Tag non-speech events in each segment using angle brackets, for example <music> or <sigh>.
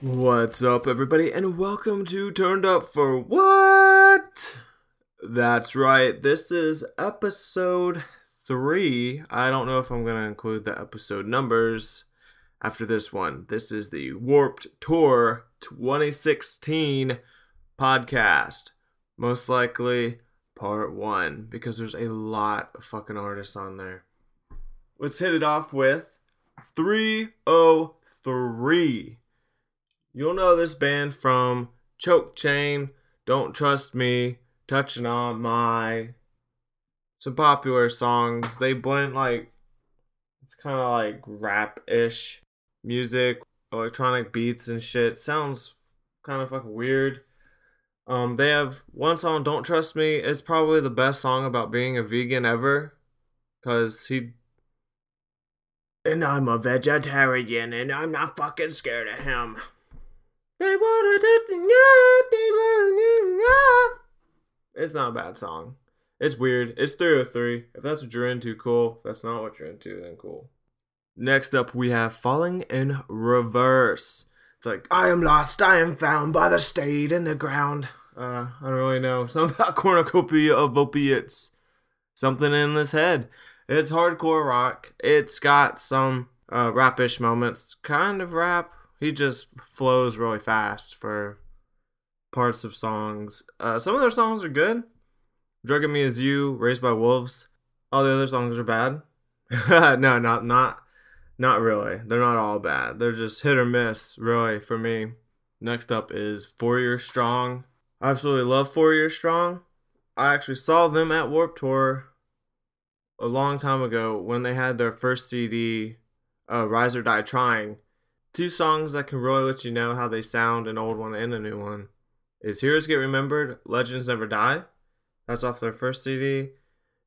What's up, everybody, and welcome to Turned Up for What? That's right, this is episode three. I don't know if I'm going to include the episode numbers after this one. This is the Warped Tour 2016 podcast. Most likely part one, because there's a lot of fucking artists on there. Let's hit it off with 3OH!3. You'll know this band from Choke Chain, Don't Trust Me, Touching on My, some popular songs. They blend like, it's kind of like rap ish music, electronic beats and shit. Sounds kind of fucking weird. Um, they have one song, Don't Trust Me. It's probably the best song about being a vegan ever. Cause he and I'm a vegetarian and I'm not fucking scared of him. They wanna It's not a bad song. It's weird. It's 3OH!3. If that's what you're into, cool. If that's not what you're into, then cool. Next up, we have Falling in Reverse. It's like, I am lost, I am found by the state in the ground. Uh, I don't really know. <laughs> About cornucopia of opiates. Something in this head. It's hardcore rock. It's got some uh, rapish moments. Kind of rap. He just flows really fast for parts of songs. Uh, some of their songs are good. Drug in Me Is You, Raised by Wolves. All the other songs are bad. <laughs> no, not not not really. They're not all bad. They're just hit or miss, really, for me. Next up is Four Year Strong. I absolutely love Four Year Strong. I actually saw them at Warped Tour a long time ago when they had their first CD, uh, Rise or Die Trying. Two songs that can really let you know how they sound, an old one and a new one, is Heroes Get Remembered, Legends Never Die. That's off their first CD.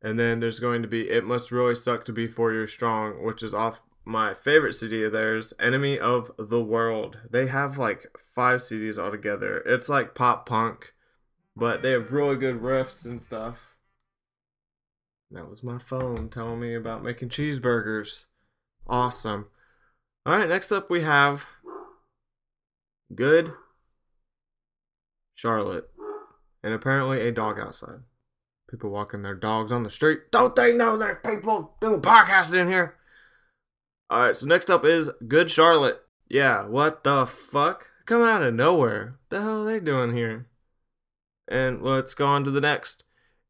And then there's going to be It Must Really Suck to Be Four Years Strong, which is off my favorite CD of theirs, Enemy of the World. They have like five CDs altogether. It's like pop punk, but they have really good riffs and stuff. That was my phone telling me about making cheeseburgers. Awesome. All right, next up we have Good Charlotte. And apparently a dog outside. People walking their dogs on the street. Don't they know there's people doing podcasts in here? All right, so next up is Good Charlotte. Yeah, what the fuck? Come out of nowhere. The hell are they doing here? And let's go on to the next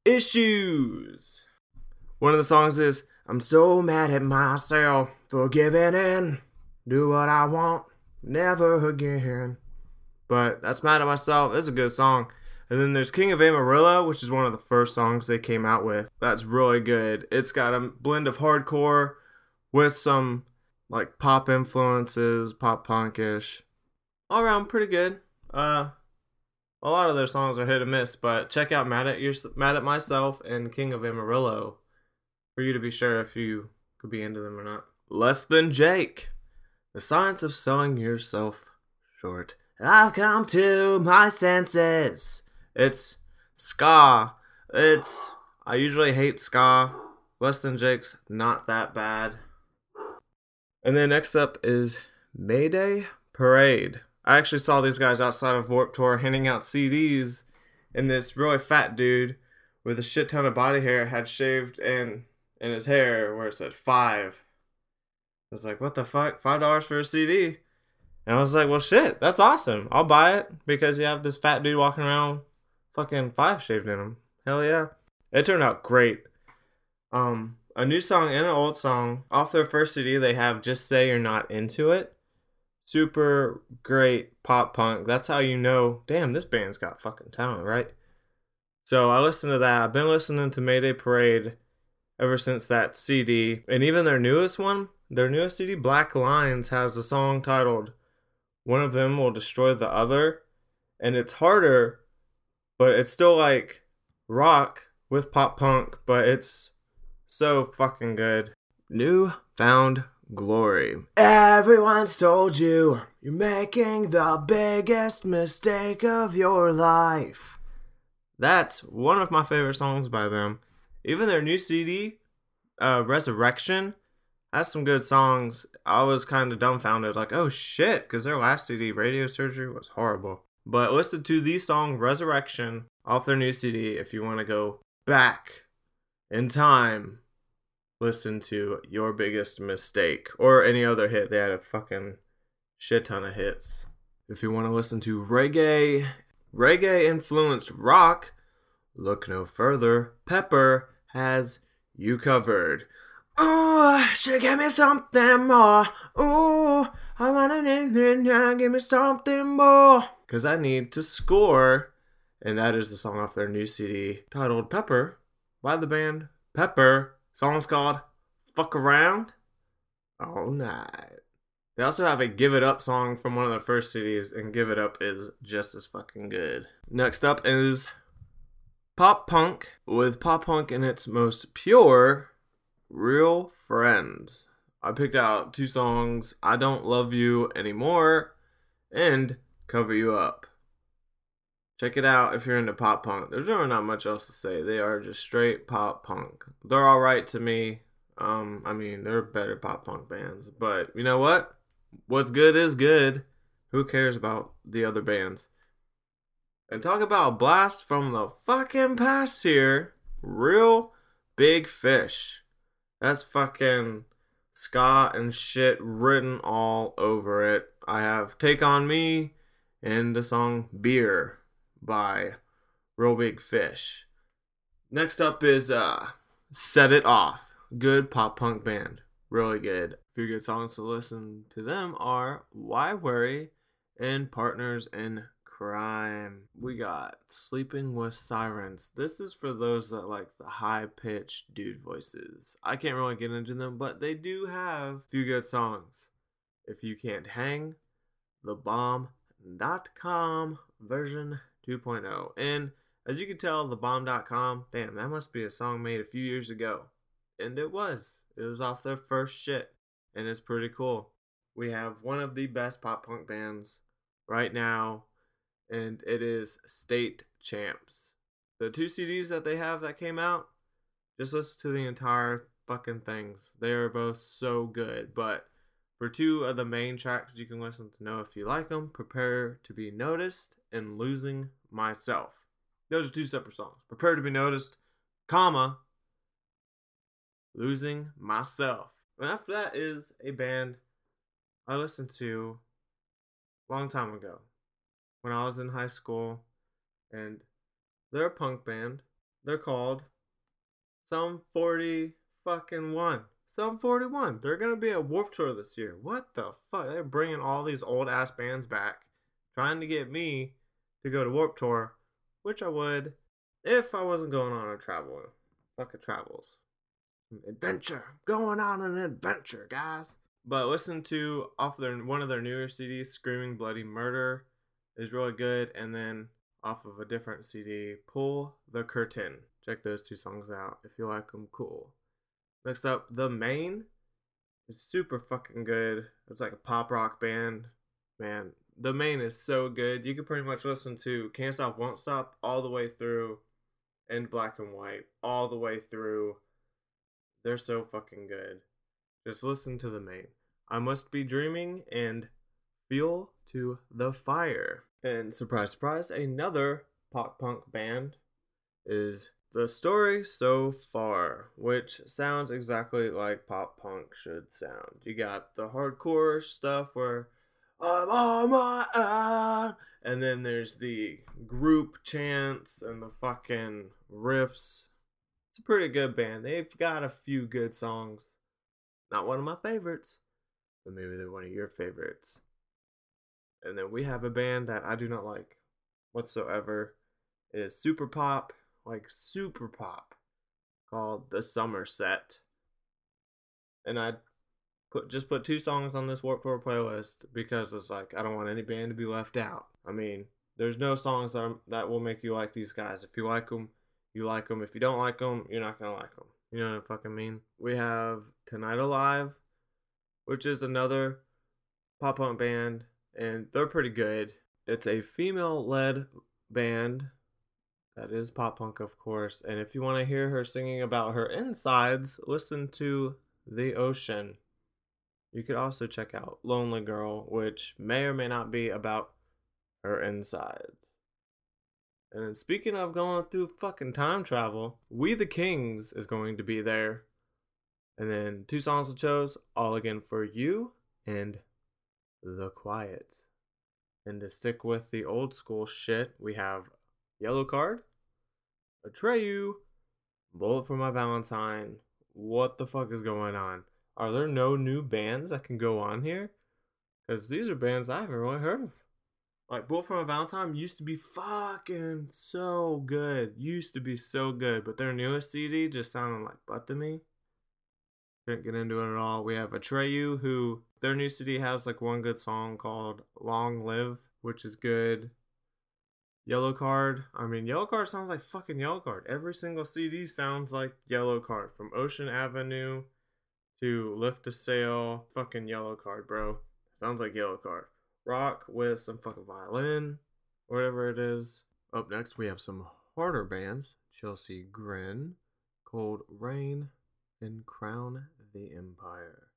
issues. One of the songs is I'm so mad at myself for giving in. Do what I want, never again. But that's mad at myself. It's a good song. And then there's King of Amarillo, which is one of the first songs they came out with. That's really good. It's got a blend of hardcore with some like pop influences, pop punkish. All around pretty good. Uh a lot of their songs are hit or miss, but check out Mad at Your Mad at Myself and King of Amarillo for you to be sure if you could be into them or not. Less than Jake. The science of selling yourself short. I've come to my senses. It's ska. It's I usually hate ska. Less than Jake's not that bad. And then next up is Mayday Parade. I actually saw these guys outside of Warped Tour handing out CDs, and this really fat dude with a shit ton of body hair had shaved in in his hair where it said five. I was like, what the fuck? Five dollars for a CD? And I was like, well, shit, that's awesome. I'll buy it because you have this fat dude walking around, fucking five shaved in him. Hell yeah! It turned out great. Um, a new song and an old song off their first CD. They have "Just Say You're Not Into It." Super great pop punk. That's how you know. Damn, this band's got fucking talent, right? So I listened to that. I've been listening to Mayday Parade ever since that CD, and even their newest one, their newest CD, Black Lines, has a song titled "One of Them Will Destroy the Other," and it's harder, but it's still like rock with pop punk, but it's so fucking good. New Found Glory. Everyone's told you you're making the biggest mistake of your life. That's one of my favorite songs by them. Even their new CD, uh, Resurrection, has some good songs. I was kind of dumbfounded, like, oh shit, because their last CD, Radiosurgery, was horrible. But listen to the song Resurrection off their new CD if you want to go back in time. Listen to Your Biggest Mistake or any other hit. They had a fucking shit ton of hits. If you want to listen to reggae, reggae influenced rock, look no further. Pepper has you covered. Oh, she give me something more. Oh, I wanna give me something more. Cause I need to score. And that is the song off their new CD titled Pepper by the band Pepper. Song's called Fuck Around All Night. They also have a Give It Up song from one of their first CDs, and Give It Up is just as fucking good. Next up is pop punk, with pop punk in its most pure, real friends. I picked out two songs I Don't Love You Anymore and Cover You Up. Check it out if you're into pop punk. There's really not much else to say. They are just straight pop punk. They're alright to me. Um, I mean, they're better pop punk bands. But you know what? What's good is good. Who cares about the other bands? And talk about blast from the fucking past here. Reel Big Fish. That's fucking ska and shit written all over it. I have Take On Me and the song Beer by Reel Big Fish. Next up is uh Set It Off. Good pop punk band. Really good. A few good songs to listen to them are Why Worry and Partners in Crime. We got Sleeping with Sirens. This is for those that like the high pitched dude voices. I can't really get into them, but they do have a few good songs. If You Can't Hang, The Bomb.com version 2.0. And as you can tell, The Bomb.com, damn, that must be a song made a few years ago. And it was. It was off their first shit. And it's pretty cool. We have one of the best pop punk bands right now and it is State Champs. The two CDs that they have that came out, just listen to the entire fucking things. They are both so good. But for two of the main tracks you can listen to know if you like them, Prepare to Be Noticed and Losing Myself. Those are two separate songs. Prepare to Be Noticed, comma, Losing Myself. And after that is a band I listened to a long time ago when I was in high school, and they're a punk band. They're called Sum 40 fucking one. Sum 41. They're gonna be a Warped Tour this year. What the fuck? They're bringing all these old ass bands back, trying to get me to go to Warped Tour, which I would if I wasn't going on a travel. Fuck Fucking travels. Adventure. Going on an adventure, guys. But listen to off their one of their newer CDs, Screaming Bloody Murder is really good. And then off of a different CD, Pull the Curtain. Check those two songs out if you like them. Cool. Next up, The Maine. It's super fucking good. It's like a pop rock band. Man, The Maine is so good. You can pretty much listen to Can't Stop, Won't Stop all the way through and Black and White all the way through. They're so fucking good. Just listen to The Maine. I Must Be Dreaming and Fuel to the Fire. And surprise, surprise, another pop punk band is The Story So Far, which sounds exactly like pop punk should sound. You got the hardcore stuff where I'm on my own, and then there's the group chants and the fucking riffs. It's a pretty good band. They've got a few good songs. Not one of my favorites, but maybe they're one of your favorites. And then we have a band that I do not like whatsoever. It is super pop, like super pop, called The Summer Set. And I put just put two songs on this Warped Tour playlist because it's like I don't want any band to be left out. I mean, there's no songs that are, that will make you like these guys. If you like them, you like them. If you don't like them, you're not gonna like them. You know what I fucking mean? We have Tonight Alive, which is another pop punk band and they're pretty good. It's a female led band that is pop punk, of course. And if you want to hear her singing about her insides, listen to The Ocean. You could also check out Lonely Girl, which may or may not be about her insides. And then speaking of going through fucking time travel, We the Kings is going to be there. And then two songs I chose, All Again for You and The Quiet. And to stick with the old school shit, we have Yellowcard, Atreyu, Bullet for My Valentine. What the fuck is going on? Are there no new bands that can go on here? Because these are bands I haven't really heard of. Like Bullet for My Valentine used to be fucking so good. Used to be so good, but their newest CD just sounded like butt to me. Didn't get into it at all. We have Atreyu, who their new CD has like one good song called Long Live, which is good. Yellowcard. I mean, Yellowcard sounds like fucking Yellowcard. Every single CD sounds like Yellowcard. From Ocean Avenue to Lift a Sail. Fucking Yellowcard, bro. Sounds like Yellowcard. rock with some fucking violin, whatever it is. Up next, we have some harder bands Chelsea Grin, Coldrain, and Crown the Empire.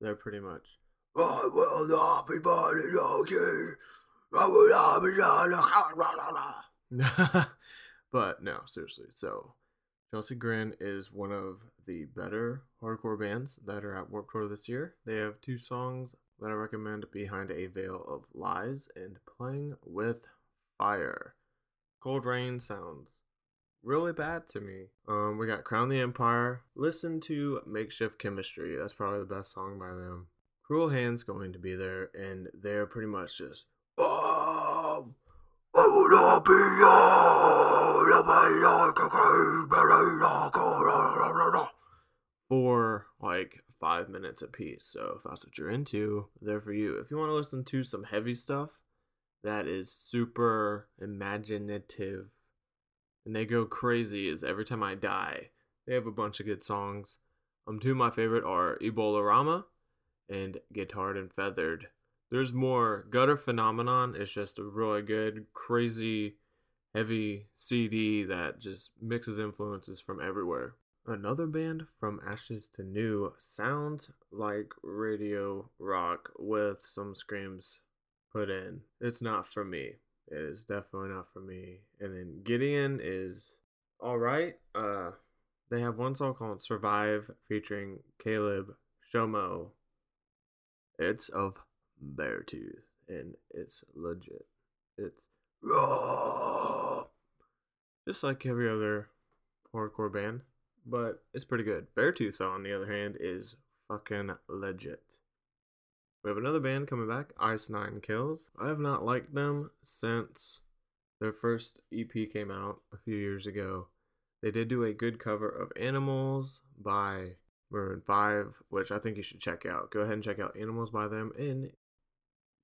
They're pretty much. I will not be born in I will not be <laughs> But no, seriously. So, Chelsea Grin is one of the better hardcore bands that are at Warped Tour this year. They have two songs that I recommend Behind a Veil of Lies and Playing with Fire. Coldrain sounds really bad to me. Um, we got Crown the Empire. Listen to Makeshift Chemistry. That's probably the best song by them. Cruel Hands going to be there, and they're pretty much just. Oh, I will not be for like five minutes a piece. So if that's what you're into, they're for you. If you want to listen to some heavy stuff that is super imaginative and they go crazy is every time I die. They have a bunch of good songs. Um two of my favorite are Ebolarama and Guitared and Feathered. There's more. Gutter Phenomenon is just a really good, crazy, heavy CD that just mixes influences from everywhere. Another band from Ashes to New sounds like radio rock with some screams put in. It's not for me. It is definitely not for me. And then Gideon is alright. Uh they have one song called Survive featuring Caleb Shomo. It's of Beartooth, and it's legit. It's just like every other hardcore band but it's pretty good. Beartooth, on the other hand, is fucking legit. We have another band coming back, Ice Nine Kills. I have not liked them since their first EP came out a few years ago. They did do a good cover of Animals by Maroon 5, which I think you should check out. Go ahead and check out Animals by them. And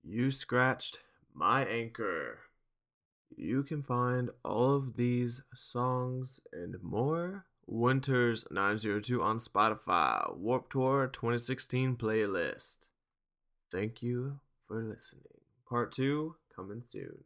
You Scratched My Anchor. You can find all of these songs and more Winters 902 on Spotify, Warped Tour 2016 playlist. Thank you for listening. Part 2 coming soon.